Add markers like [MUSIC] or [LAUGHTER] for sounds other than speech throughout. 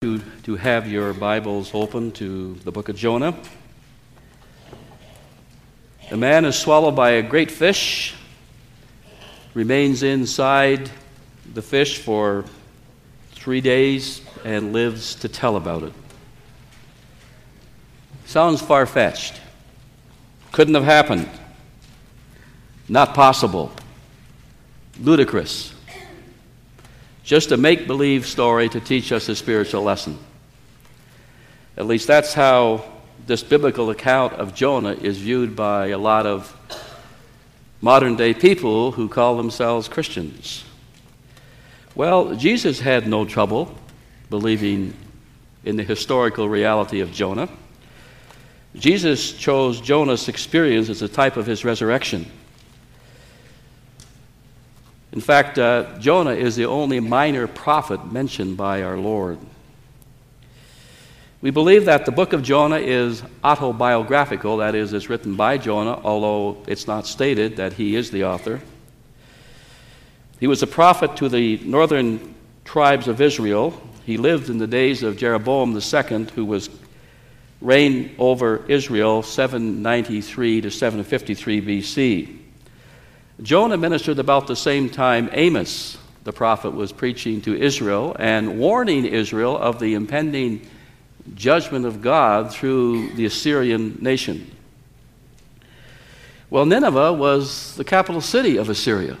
to, to have your Bibles open to the book of Jonah. The man is swallowed by a great fish, remains inside the fish for three days, and lives to tell about it. Sounds far fetched. Couldn't have happened. Not possible. Ludicrous just a make believe story to teach us a spiritual lesson. At least that's how this biblical account of Jonah is viewed by a lot of modern day people who call themselves Christians. Well, Jesus had no trouble believing in the historical reality of Jonah. Jesus chose Jonah's experience as a type of his resurrection. In fact, uh, Jonah is the only minor prophet mentioned by our Lord. We believe that the book of Jonah is autobiographical, that is, it's written by Jonah, although it's not stated that he is the author. He was a prophet to the northern tribes of Israel. He lived in the days of Jeroboam II, who was reigned over Israel 793 to 753 BC. Jonah ministered about the same time Amos, the prophet, was preaching to Israel and warning Israel of the impending judgment of God through the Assyrian nation. Well, Nineveh was the capital city of Assyria.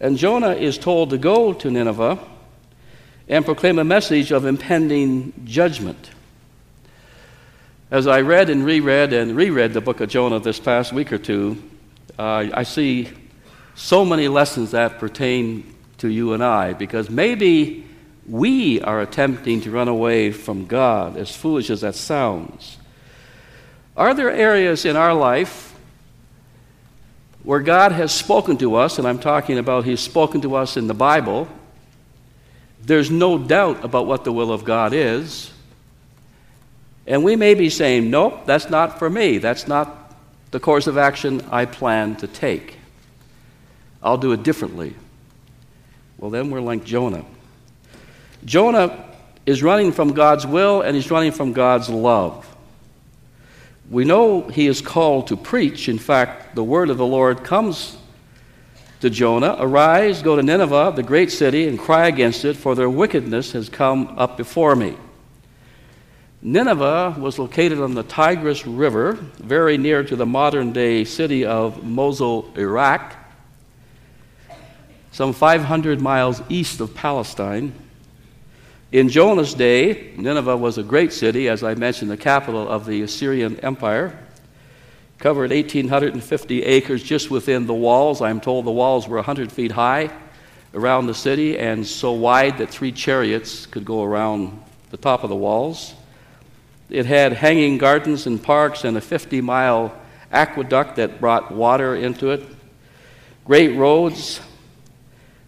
And Jonah is told to go to Nineveh and proclaim a message of impending judgment. As I read and reread and reread the book of Jonah this past week or two, uh, I see so many lessons that pertain to you and I because maybe we are attempting to run away from God, as foolish as that sounds. Are there areas in our life where God has spoken to us, and I'm talking about He's spoken to us in the Bible? There's no doubt about what the will of God is. And we may be saying, nope, that's not for me. That's not the course of action I plan to take. I'll do it differently. Well, then we're like Jonah. Jonah is running from God's will and he's running from God's love. We know he is called to preach. In fact, the word of the Lord comes to Jonah Arise, go to Nineveh, the great city, and cry against it, for their wickedness has come up before me. Nineveh was located on the Tigris River, very near to the modern day city of Mosul, Iraq, some 500 miles east of Palestine. In Jonah's day, Nineveh was a great city, as I mentioned, the capital of the Assyrian Empire. Covered 1,850 acres just within the walls. I'm told the walls were 100 feet high around the city and so wide that three chariots could go around the top of the walls. It had hanging gardens and parks and a 50 mile aqueduct that brought water into it, great roads,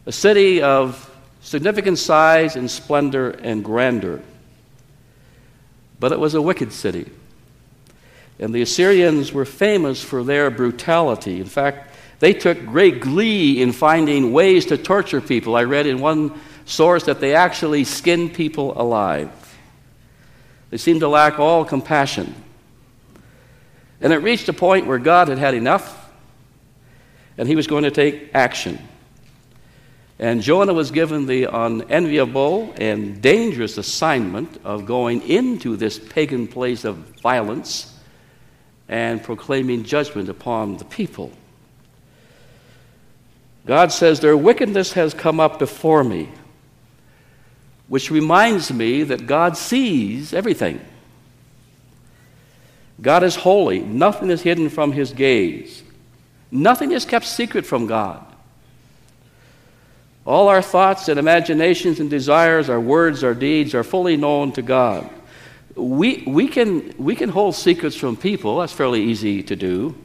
a city of significant size and splendor and grandeur. But it was a wicked city. And the Assyrians were famous for their brutality. In fact, they took great glee in finding ways to torture people. I read in one source that they actually skinned people alive. They seemed to lack all compassion. And it reached a point where God had had enough and he was going to take action. And Jonah was given the unenviable and dangerous assignment of going into this pagan place of violence and proclaiming judgment upon the people. God says, Their wickedness has come up before me which reminds me that God sees everything. God is holy, nothing is hidden from his gaze, nothing is kept secret from God. All our thoughts and imaginations and desires, our words, our deeds are fully known to God. We, we, can, we can hold secrets from people, that's fairly easy to do.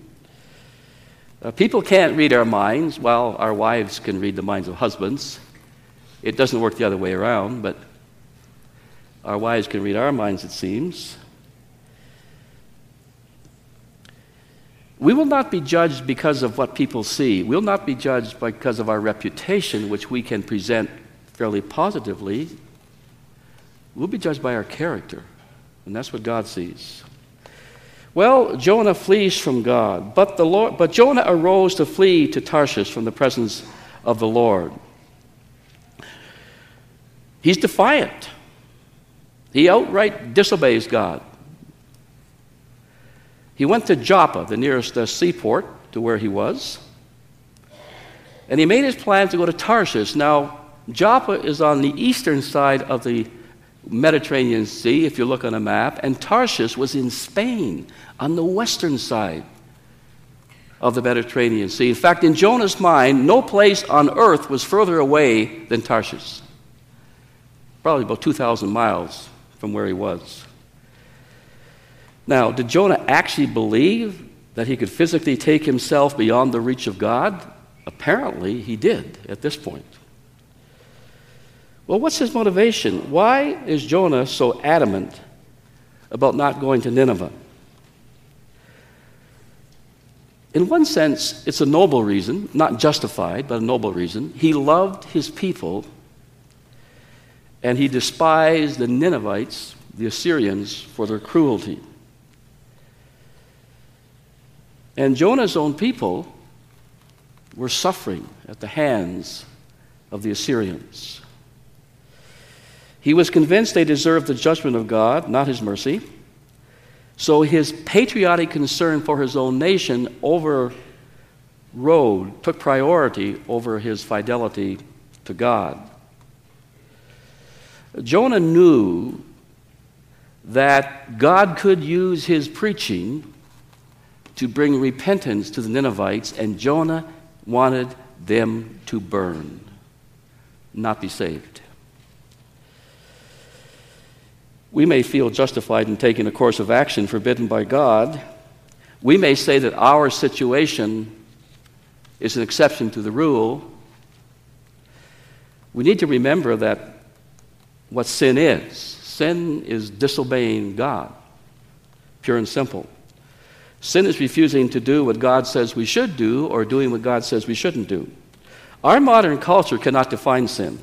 Uh, people can't read our minds, while our wives can read the minds of husbands. It doesn't work the other way around, but our wives can read our minds, it seems. We will not be judged because of what people see. We'll not be judged because of our reputation, which we can present fairly positively. We'll be judged by our character, and that's what God sees. Well, Jonah flees from God, but, the Lord, but Jonah arose to flee to Tarshish from the presence of the Lord. He's defiant. He outright disobeys God. He went to Joppa, the nearest uh, seaport to where he was, and he made his plans to go to Tarshish. Now, Joppa is on the eastern side of the Mediterranean Sea, if you look on a map, and Tarshish was in Spain on the western side of the Mediterranean Sea. In fact, in Jonah's mind, no place on earth was further away than Tarshish. Probably about 2,000 miles from where he was. Now, did Jonah actually believe that he could physically take himself beyond the reach of God? Apparently, he did at this point. Well, what's his motivation? Why is Jonah so adamant about not going to Nineveh? In one sense, it's a noble reason, not justified, but a noble reason. He loved his people and he despised the Ninevites, the Assyrians, for their cruelty. And Jonah's own people were suffering at the hands of the Assyrians. He was convinced they deserved the judgment of God, not his mercy. So his patriotic concern for his own nation overrode, took priority over his fidelity to God. Jonah knew that God could use his preaching to bring repentance to the Ninevites, and Jonah wanted them to burn, not be saved. We may feel justified in taking a course of action forbidden by God. We may say that our situation is an exception to the rule. We need to remember that what sin is sin is disobeying God, pure and simple. Sin is refusing to do what God says we should do or doing what God says we shouldn't do. Our modern culture cannot define sin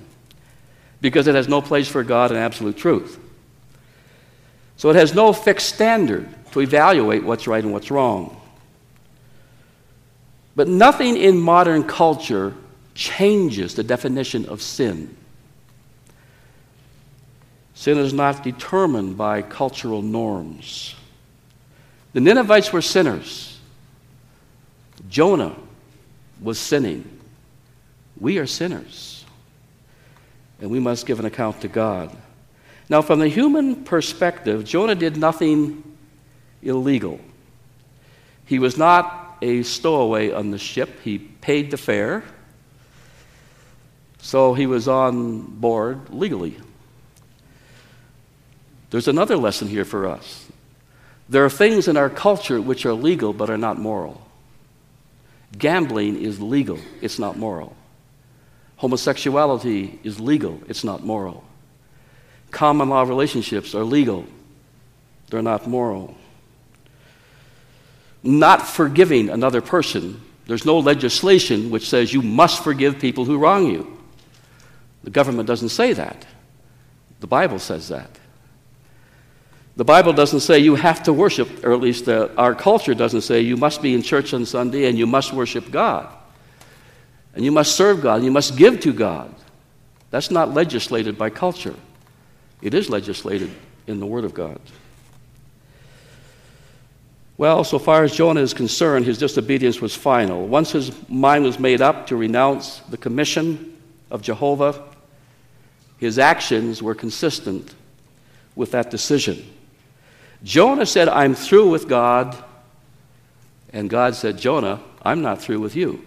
because it has no place for God and absolute truth. So it has no fixed standard to evaluate what's right and what's wrong. But nothing in modern culture changes the definition of sin. Sin is not determined by cultural norms. The Ninevites were sinners. Jonah was sinning. We are sinners. And we must give an account to God. Now, from the human perspective, Jonah did nothing illegal. He was not a stowaway on the ship, he paid the fare, so he was on board legally. There's another lesson here for us. There are things in our culture which are legal but are not moral. Gambling is legal, it's not moral. Homosexuality is legal, it's not moral. Common law relationships are legal, they're not moral. Not forgiving another person, there's no legislation which says you must forgive people who wrong you. The government doesn't say that, the Bible says that. The Bible doesn't say you have to worship, or at least uh, our culture doesn't say you must be in church on Sunday and you must worship God. And you must serve God, and you must give to God. That's not legislated by culture. It is legislated in the Word of God. Well, so far as Jonah is concerned, his disobedience was final. Once his mind was made up to renounce the commission of Jehovah, his actions were consistent with that decision. Jonah said, I'm through with God. And God said, Jonah, I'm not through with you.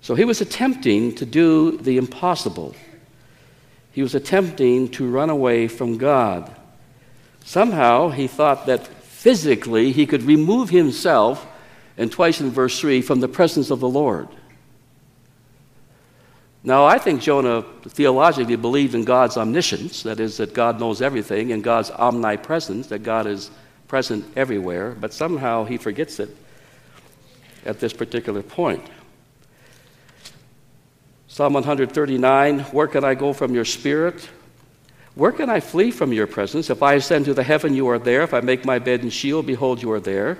So he was attempting to do the impossible. He was attempting to run away from God. Somehow he thought that physically he could remove himself, and twice in verse 3, from the presence of the Lord. Now, I think Jonah theologically believed in God's omniscience, that is, that God knows everything, and God's omnipresence, that God is present everywhere, but somehow he forgets it at this particular point. Psalm 139 Where can I go from your spirit? Where can I flee from your presence? If I ascend to the heaven, you are there. If I make my bed in Sheol, behold, you are there.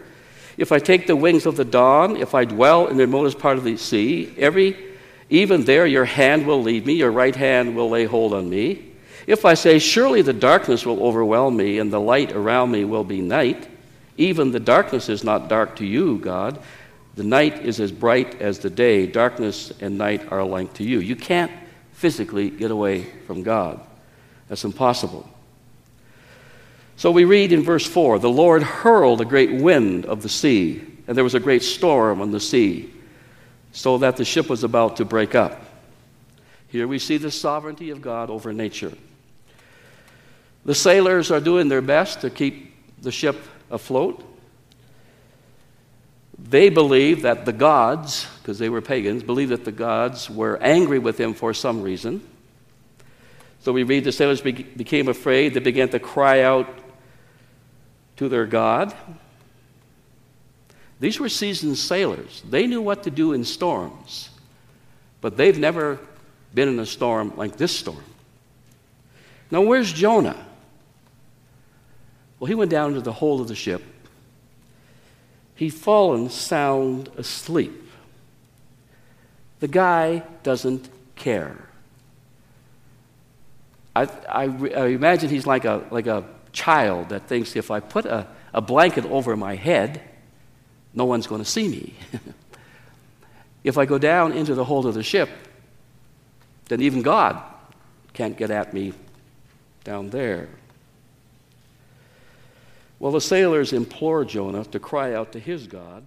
If I take the wings of the dawn, if I dwell in the remotest part of the sea, every even there your hand will lead me, your right hand will lay hold on me. If I say, Surely the darkness will overwhelm me, and the light around me will be night, even the darkness is not dark to you, God. The night is as bright as the day. Darkness and night are alike to you. You can't physically get away from God. That's impossible. So we read in verse 4 The Lord hurled a great wind of the sea, and there was a great storm on the sea, so that the ship was about to break up. Here we see the sovereignty of God over nature. The sailors are doing their best to keep the ship afloat. They believe that the gods, because they were pagans, believe that the gods were angry with him for some reason. So we read the sailors be- became afraid. They began to cry out to their God. These were seasoned sailors. They knew what to do in storms, but they've never been in a storm like this storm. Now, where's Jonah? Well, he went down to the hold of the ship. He'd fallen sound asleep. The guy doesn't care. I, I, I, imagine he's like a, like a child that thinks if I put a, a blanket over my head, no one's going to see me. [LAUGHS] if I go down into the hold of the ship, then even God can't get at me down there. Well, the sailors implored Jonah to cry out to his God.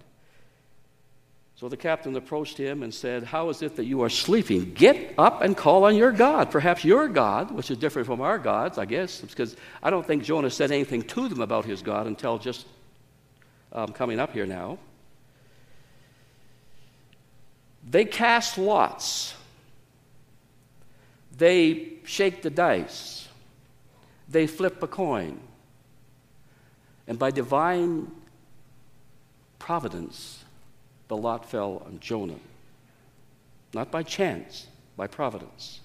So the captain approached him and said, How is it that you are sleeping? Get up and call on your God. Perhaps your God, which is different from our gods, I guess, because I don't think Jonah said anything to them about his God until just um, coming up here now. They cast lots, they shake the dice, they flip a coin. And by divine providence, the lot fell on Jonah. Not by chance, by providence.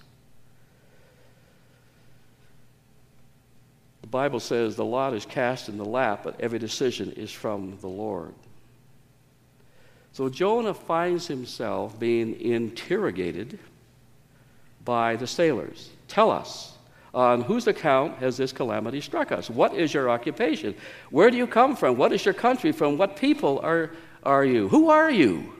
Bible says the lot is cast in the lap, but every decision is from the Lord. So Jonah finds himself being interrogated by the sailors. Tell us, on whose account has this calamity struck us? What is your occupation? Where do you come from? What is your country? From what people are are you? Who are you?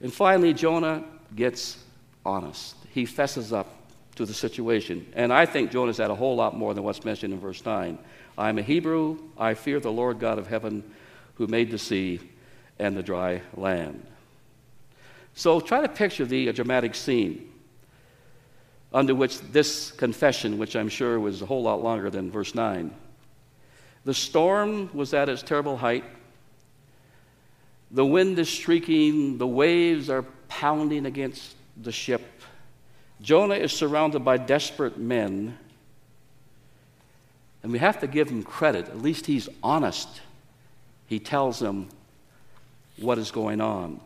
And finally, Jonah gets honest. He fesses up to the situation. And I think Jonah's had a whole lot more than what's mentioned in verse 9. I'm a Hebrew. I fear the Lord God of heaven who made the sea and the dry land. So try to picture the a dramatic scene under which this confession, which I'm sure was a whole lot longer than verse 9. The storm was at its terrible height. The wind is shrieking, the waves are pounding against the ship. Jonah is surrounded by desperate men. And we have to give him credit. At least he's honest. He tells them what is going on.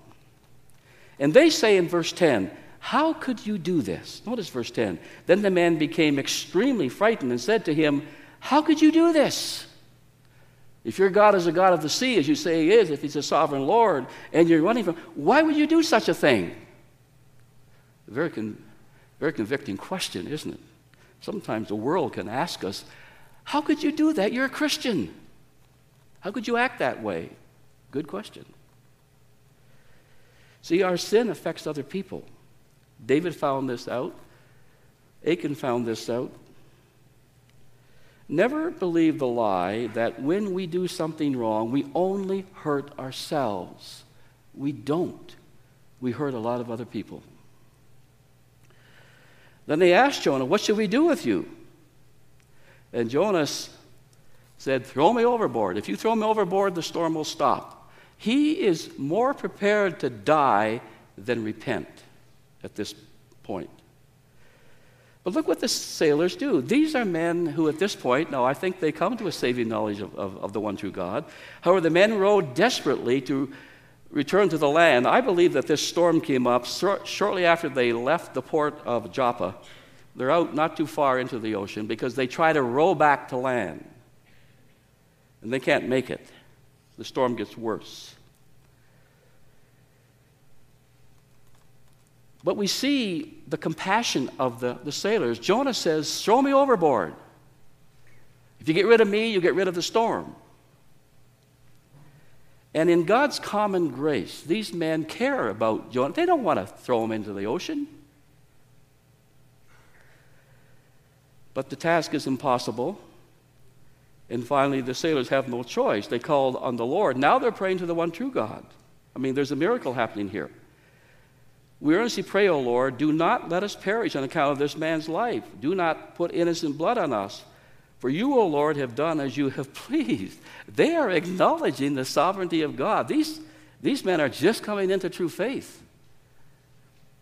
And they say in verse 10, How could you do this? Notice verse 10. Then the man became extremely frightened and said to him, How could you do this? If your God is a God of the sea, as you say he is, if he's a sovereign Lord, and you're running from, why would you do such a thing? Very, con- very convicting question, isn't it? Sometimes the world can ask us, how could you do that? You're a Christian. How could you act that way? Good question. See, our sin affects other people. David found this out. Achan found this out. Never believe the lie that when we do something wrong, we only hurt ourselves. We don't. We hurt a lot of other people. Then they asked Jonah, What should we do with you? And Jonas said, Throw me overboard. If you throw me overboard, the storm will stop. He is more prepared to die than repent at this point. But look what the sailors do. These are men who, at this point, now I think they come to a saving knowledge of, of, of, the one true God. However, the men rowed desperately to return to the land. I believe that this storm came up shortly after they left the port of Joppa They're out not too far into the ocean because they try to row back to land. And they can't make it. The storm gets worse. But we see the compassion of the, the sailors. Jonah says, Throw me overboard. If you get rid of me, you get rid of the storm. And in God's common grace, these men care about Jonah. They don't want to throw him into the ocean. But the task is impossible. And finally, the sailors have no choice. They called on the Lord. Now they're praying to the one true God. I mean, there's a miracle happening here. We earnestly pray, O Lord, do not let us perish on account of this man's life. Do not put innocent blood on us. For you, O Lord, have done as you have [LAUGHS] pleased. They are acknowledging the sovereignty of God. These, these men are just coming into true faith.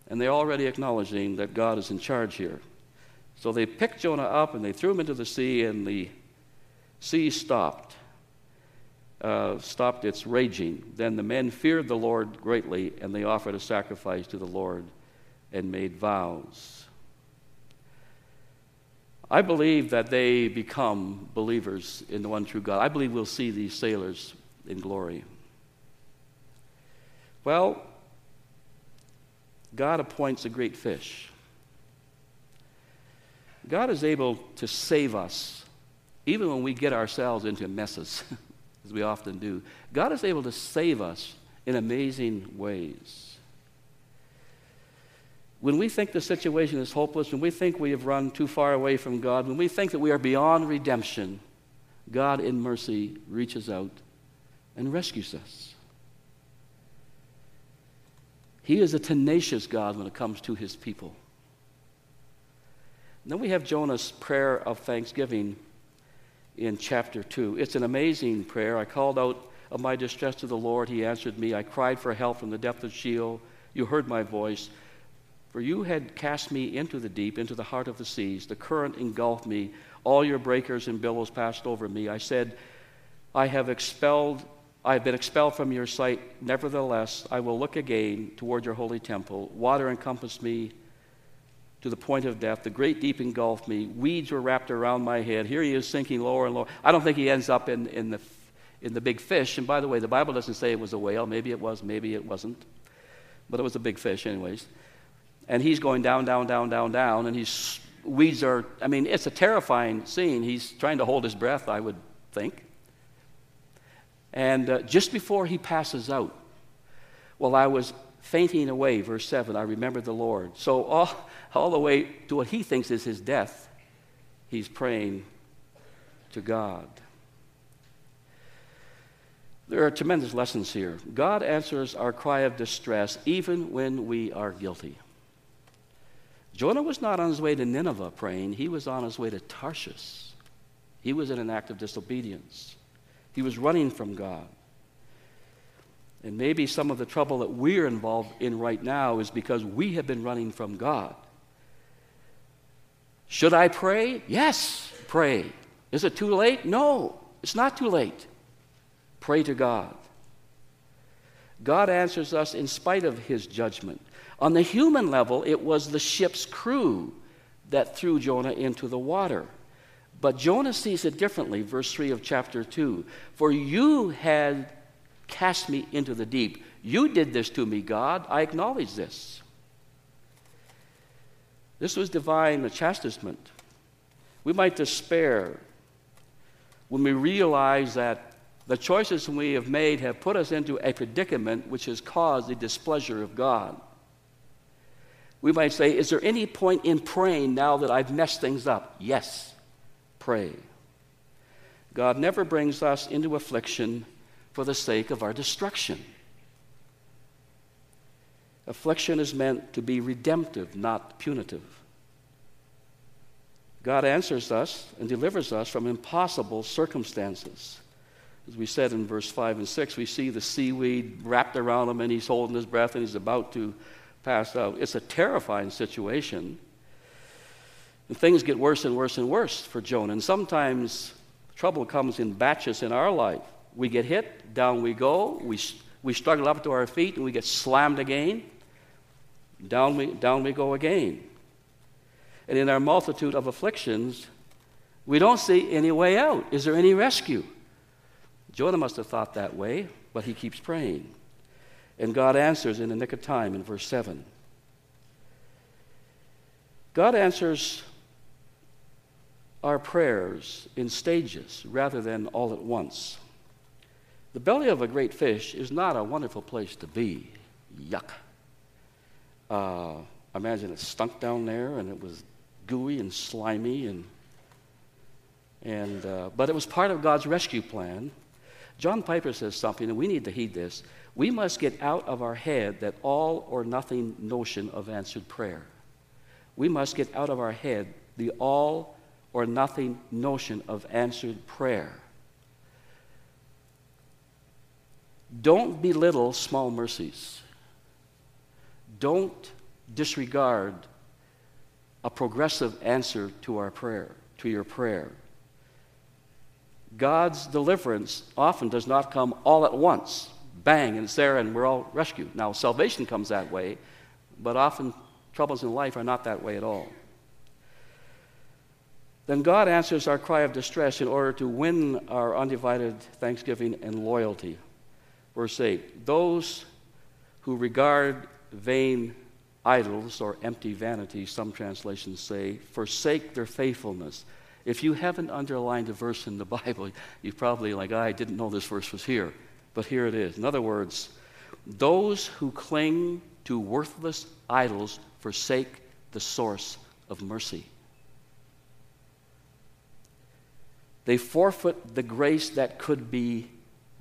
And they're already acknowledging that God is in charge here. So they picked Jonah up and they threw him into the sea, and the sea stopped, uh, stopped its raging. Then the men feared the Lord greatly, and they offered a sacrifice to the Lord and made vows. I believe that they become believers in the one true God. I believe we'll see these sailors in glory. Well, God appoints a great fish. God is able to save us even when we get ourselves into messes, [LAUGHS] as we often do. God is able to save us in amazing ways. When we think the situation is hopeless, when we think we have run too far away from God, when we think that we are beyond redemption, God in mercy reaches out and rescues us. He is a tenacious God when it comes to his people. then we have Jonah's prayer of thanksgiving in chapter 2. It's an amazing prayer. I called out of my distress to the Lord. He answered me. I cried for help from the depth of Sheol. You heard my voice. For you had cast me into the deep, into the heart of the seas. The current engulfed me. All your breakers and billows passed over me. I said, I have expelled, I have been expelled from your sight. Nevertheless, I will look again toward your holy temple. Water encompassed me to the point of death. The great deep engulfed me. Weeds were wrapped around my head. Here he is sinking lower and lower. I don't think he ends up in, in, the, in the big fish. And by the way, the Bible doesn't say it was a whale. Maybe it was, maybe it wasn't. But it was a big fish, anyways and he's going down, down, down, down, down, and he's weeds are. I mean, it's a terrifying scene. He's trying to hold his breath, I would think. And uh, just before he passes out, while I was fainting away, verse 7, I remembered the Lord. So, all, all the way to what he thinks is his death, he's praying to God. There are tremendous lessons here. God answers our cry of distress even when we are guilty. Jonah was not on his way to Nineveh praying, he was on his way to Tarshish. He was in an act of disobedience. He was running from God. And maybe some of the trouble that we're involved in right now is because we have been running from God. Should I pray? Yes, pray. Is it too late? No, it's not too late. Pray to God. God answers us in spite of his judgment. On the human level, it was the ship's crew that threw Jonah into the water. But Jonah sees it differently, verse 3 of chapter 2. For you had cast me into the deep. You did this to me, God. I acknowledge this. This was divine chastisement. We might despair when we realize that the choices we have made have put us into a predicament which has caused the displeasure of God we might say, Is there any point in praying now that I've messed things up? Yes, pray. God never brings us into affliction for the sake of our destruction. Affliction is meant to be redemptive, not punitive. God answers us and delivers us from impossible circumstances. As we said in verse 5 and 6, we see the seaweed wrapped around him and he's holding his breath and he's about to passed out. It's a terrifying situation. And things get worse and worse and worse for Jonah. And sometimes trouble comes in batches in our life. We get hit, down we go, we, we struggle up to our feet, and we get slammed again. Down we, down we go again. and in our multitude of afflictions, we don't see any way out. Is there any rescue? Jonah must have thought that way, but he keeps praying. And God answers in the nick of time in verse 7. God answers our prayers in stages rather than all at once. The belly of a great fish is not a wonderful place to be. Yuck. Uh, imagine it stunk down there and it was gooey and slimy and and uh, but it was part of God's rescue plan. John Piper says something, and we need to heed this. We must get out of our head that all or nothing notion of answered prayer. We must get out of our head the all or nothing notion of answered prayer. Don't belittle small mercies. Don't disregard a progressive answer to our prayer, to your prayer. God's deliverance often does not come all at once. Bang, and it's there, and we're all rescued. Now, salvation comes that way, but often troubles in life are not that way at all. Then God answers our cry of distress in order to win our undivided thanksgiving and loyalty. Verse 8 Those who regard vain idols or empty vanities, some translations say, forsake their faithfulness. If you haven't underlined a verse in the [LAUGHS] Bible, you probably like, I didn't know this verse was here. But here it is. In other words, those who cling to worthless idols forsake the source of mercy. They forfeit the grace that could be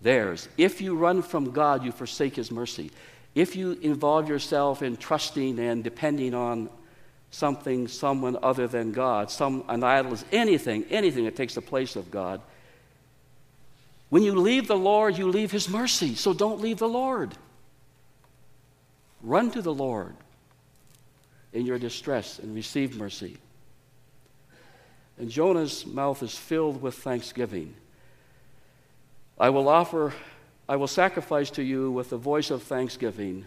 theirs. If you run from God, you forsake His mercy. If you involve yourself in trusting and depending on something, someone other than God, some an idol is anything, anything that takes the place of God. When you leave the Lord, you leave His mercy. So don't leave the Lord. Run to the Lord in your distress and receive mercy. And Jonah's mouth is filled with thanksgiving. I will offer, I will sacrifice to you with the voice of thanksgiving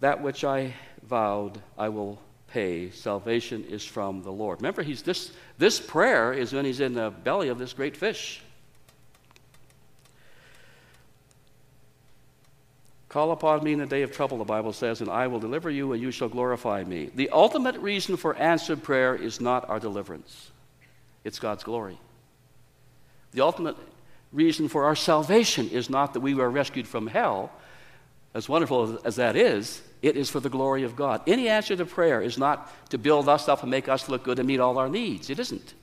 that which I vowed I will pay. Salvation is from the Lord. Remember, he's this, this prayer is when he's in the belly of this great fish. Call upon me in the day of trouble, the Bible says, and I will deliver you, and you shall glorify me. The ultimate reason for answered prayer is not our deliverance, it's God's glory. The ultimate reason for our salvation is not that we were rescued from hell, as wonderful as that is, it is for the glory of God. Any answer to prayer is not to build us up and make us look good and meet all our needs. It isn't.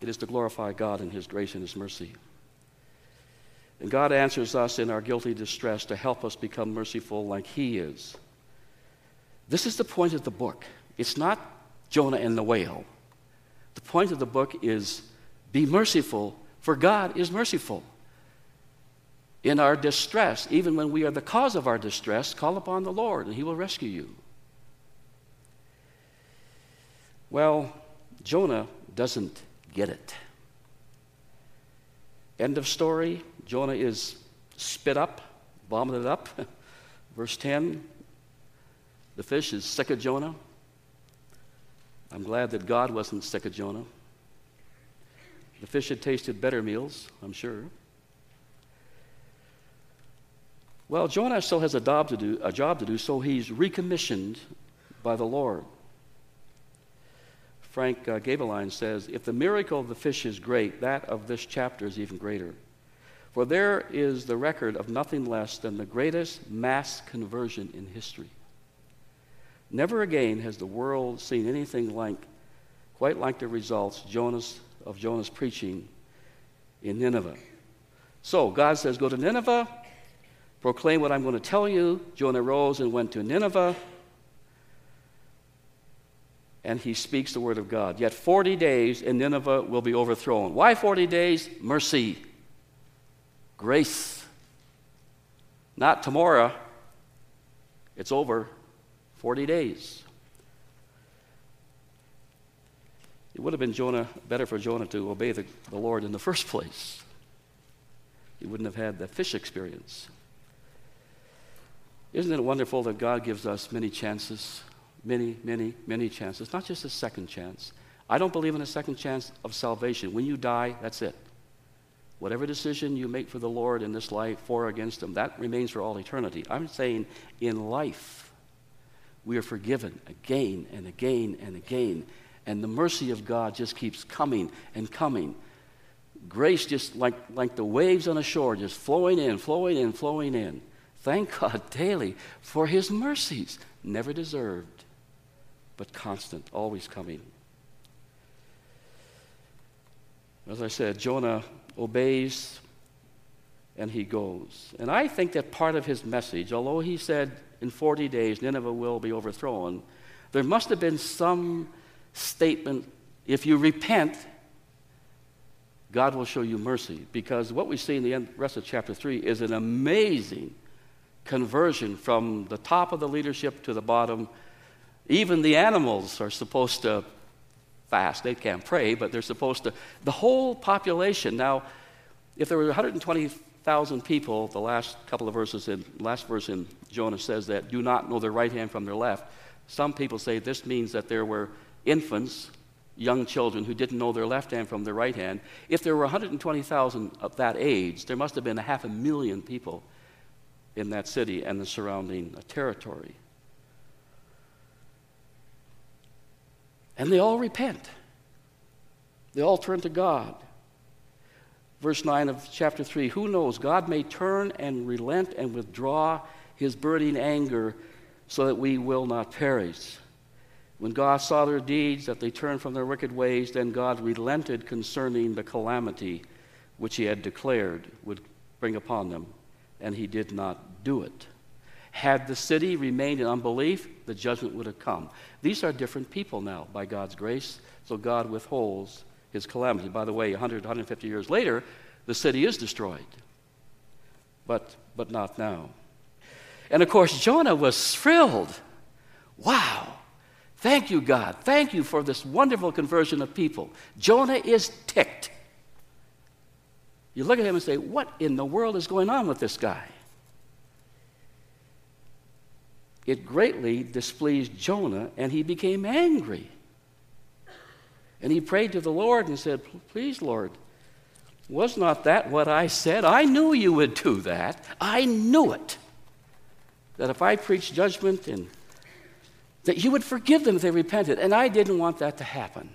It is to glorify God in His grace and His mercy. And God answers us in our guilty distress to help us become merciful like He is. This is the point of the book. It's not Jonah and the whale. The point of the book is be merciful, for God is merciful in our distress, even when we are the cause of our distress, call upon the Lord and he will rescue you. Well, Jonah doesn't get it. End of story. Jonah is spit up, vomited up. [LAUGHS] Verse 10 the fish is sick of Jonah. I'm glad that God wasn't sick of Jonah. The fish had tasted better meals, I'm sure. Well, Jonah still has a job to do, a job to do so he's recommissioned by the Lord. Frank uh, Gaebelein says, If the miracle of the fish is great, that of this chapter is even greater. For there is the record of nothing less than the greatest mass conversion in history. Never again has the world seen anything like, quite like the results Jonas, of Jonah's preaching in Nineveh. So God says, Go to Nineveh, Proclaim what I'm going to tell you. Jonah rose and went to Nineveh, and he speaks the word of God. Yet 40 days, and Nineveh will be overthrown. Why 40 days? Mercy, grace. Not tomorrow, it's over. 40 days. It would have been Jonah, better for Jonah to obey the, the Lord in the first place. He wouldn't have had the fish experience. Isn't it wonderful that God gives us many chances? many, many, many chances, not just a second chance. I don't believe in a second chance of salvation. When you die, that's it. Whatever decision you make for the Lord in this life, for or against Him, that remains for all eternity. I'm saying in life, we are forgiven again and again and again. And the mercy of God just keeps coming and coming. Grace just like, like the waves on the shore, just flowing in, flowing in, flowing in. Thank [LAUGHS] God daily for His mercies, never deserved, but constant, always coming. As I said, Jonah obeys and he goes. And I think that part of his message, although he said in 40 days Nineveh will be overthrown, there must have been some statement if you repent, God will show you mercy. Because what we see in the end, rest of chapter 3 is an amazing conversion from the top of the leadership to the bottom. Even the animals are supposed to fast. They can't pray, but they're supposed to. The whole population. Now, if there were 120,000 people, the last couple of verses in last verse in Jonah says that do not know their right hand from their left. Some people say this means that there were infants, young children who didn't know their left hand from their right hand. If there were 120,000 of that age, there must have been a half a million people in that city and the surrounding territory. And they all repent. They all turn to God. Verse 9 of chapter 3 Who knows? God may turn and relent and withdraw his burning anger so that we will not perish. When God saw their deeds, that they turned from their wicked ways, then God relented concerning the calamity which he had declared would bring upon them, and he did not do it. Had the city remained in unbelief, the judgment would have come. These are different people now by God's grace, so God withholds his calamity. By the way, 100, 150 years later, the city is destroyed, but, but not now. And of course, Jonah was thrilled. Wow. Thank you, God. Thank you for this wonderful conversion of people. Jonah is ticked. You look at him and say, What in the world is going on with this guy? it greatly displeased Jonah, and he became angry. And he prayed to the Lord and said, Please, Lord, was not that what I said? I knew you would do that. I knew it. That if I preached judgment and that you would forgive them if they repented. And I didn't want that to happen.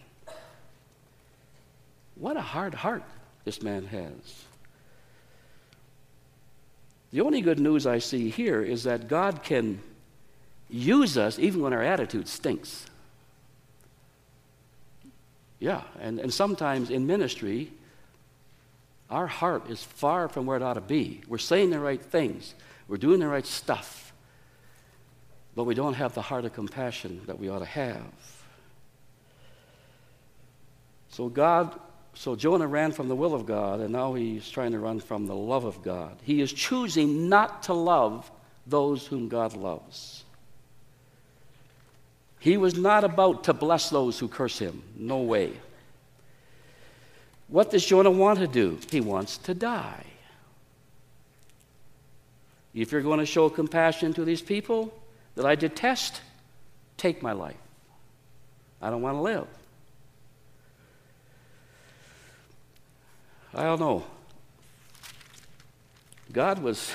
What a hard heart this man has. The only good news I see here is that God can use us even when our attitude stinks. Yeah, and, and sometimes in ministry, our heart is far from where it ought to be. We're saying the right things, we're doing the right stuff, but we don't have the heart of compassion that we ought to have. So God, so Jonah ran from the will of God, and now he's trying to run from the love of God. He is choosing not to love those whom God loves. He was not about to bless those who curse him. No way. What does Jonah want to do? He wants to die. If you're going to show compassion to these people that I detest, take my life. I don't want to live. I don't know. God was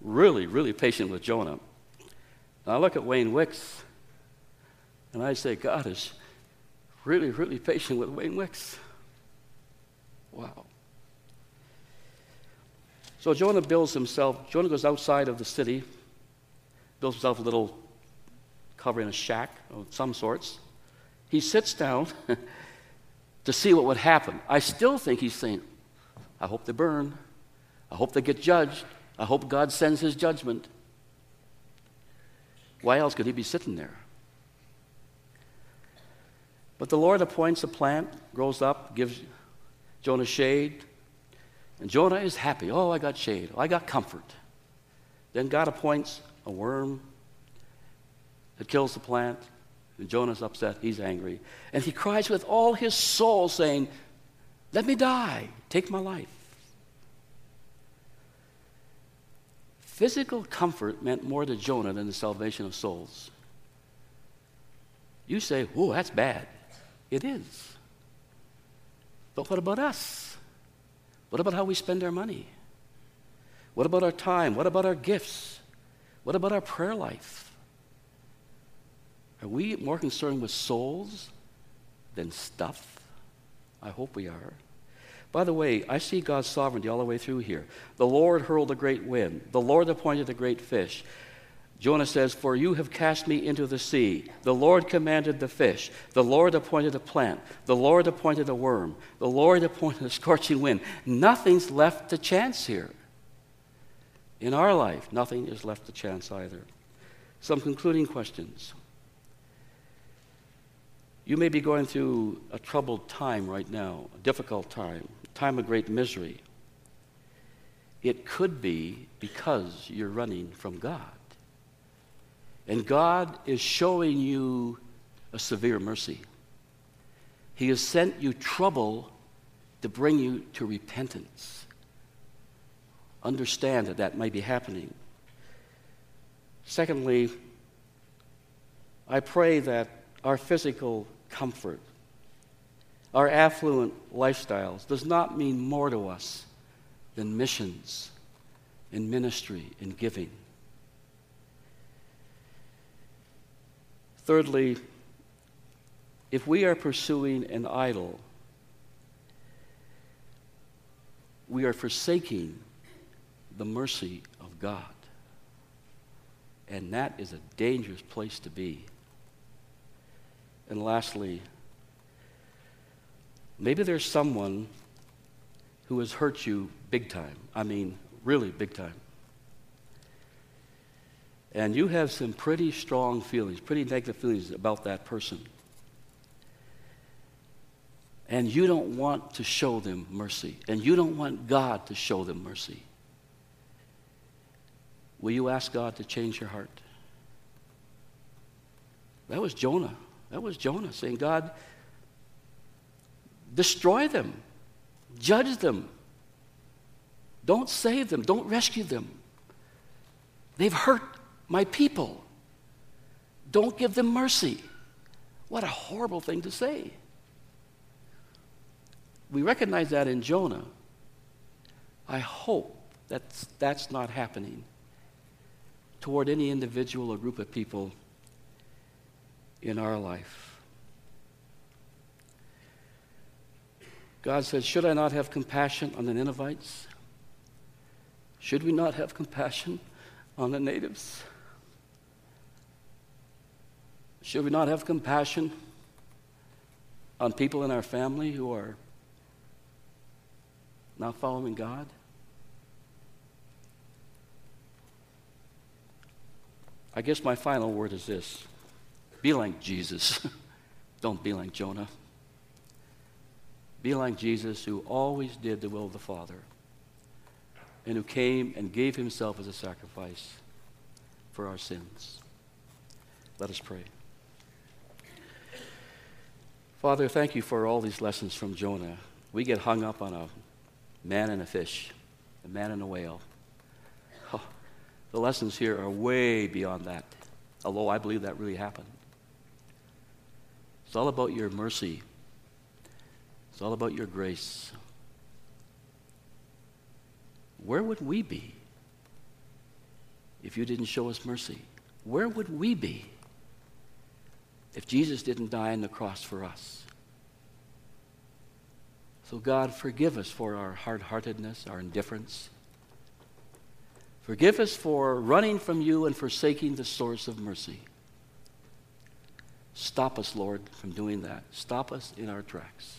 really, really patient with Jonah. And I look at Wayne Wicks and I say, God is really, really patient with Wayne Wicks. Wow. So Jonah builds himself, Jonah goes outside of the city, builds himself a little cover in a shack of some sorts. He sits down [LAUGHS] to see what would happen. I still think he's saying, I hope they burn. I hope they get judged. I hope God sends his judgment. Why else could he be sitting there? But the Lord appoints a plant, grows up, gives Jonah shade. And Jonah is happy. Oh, I got shade. Oh, I got comfort. Then God appoints a worm that kills the plant. And Jonah's upset. He's angry. And he cries with all his soul, saying, Let me die. Take my life. Physical comfort meant more to Jonah than the salvation of souls. You say, oh, that's bad. It is. But what about us? What about how we spend our money? What about our time? What about our gifts? What about our prayer life? Are we more concerned with souls than stuff? I hope we are. By the way, I see God's sovereignty all the way through here. The Lord hurled a great wind, the Lord appointed a great fish. Jonah says, For you have cast me into the sea. The Lord commanded the fish. The Lord appointed a plant. The Lord appointed a worm. The Lord appointed a scorching wind. Nothing's left to chance here. In our life, nothing is left to chance either. Some concluding questions. You may be going through a troubled time right now, a difficult time, time of great misery. It could be because you're running from God. And God is showing you a severe mercy. He has sent you trouble to bring you to repentance. Understand that that may be happening. Secondly, I pray that our physical comfort, our affluent lifestyles, does not mean more to us than missions and ministry and giving. Thirdly, if we are pursuing an idol, we are forsaking the mercy of God. And that is a dangerous place to be. And lastly, maybe there's someone who has hurt you big time. I mean, really big time. And you have some pretty strong feelings, pretty negative feelings about that person. And you don't want to show them mercy. And you don't want God to show them mercy. Will you ask God to change your heart? That was Jonah. That was Jonah saying, God, destroy them, judge them, don't save them, don't rescue them. They've hurt my people. Don't give them mercy. What a horrible thing to say. We recognize that in Jonah. I hope that that's not happening toward any individual or group of people in our life. God says, Should I not have compassion on the Ninevites? Should we not have compassion on the natives? Should we not have compassion on people in our family who are not following God? I guess my final word is this be like Jesus. [LAUGHS] Don't be like Jonah. Be like Jesus, who always did the will of the Father and who came and gave himself as a sacrifice for our sins. Let us pray. Father, thank you for all these lessons from Jonah. We get hung up on a man and a fish, a man and a whale. Oh, the lessons here are way beyond that, although I believe that really happened. It's all about your mercy. It's all about your grace. Where would we be if you didn't show us mercy? Where would we be if Jesus didn't die on the cross for us? So, God, forgive us for our hard heartedness, our indifference. Forgive us for running from you and forsaking the source of mercy. Stop us, Lord, from doing that. Stop us in our tracks.